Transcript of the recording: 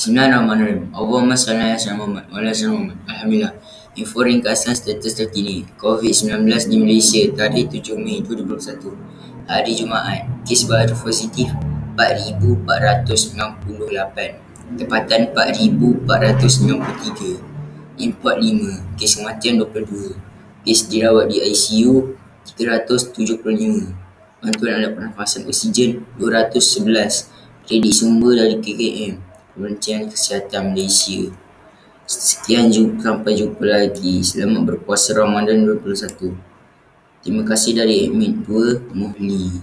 Bismillahirrahmanirrahim. Allahumma salli ala Muhammad wa ala Muhammad. Alhamdulillah. Info ringkasan status terkini COVID-19 di Malaysia tarikh 7 Mei 2021. Hari Jumaat, kes baru positif 4,468. Tempatan 4,493. Import 5. Kes kematian 22. Kes dirawat di ICU 375. Bantuan alat pernafasan oksigen 211. Kredit sumber dari KKM Kementerian Kesihatan Malaysia. Sekian jumpa, sampai jumpa lagi. Selamat berpuasa Ramadan 2021 Terima kasih dari admin 2 Muhli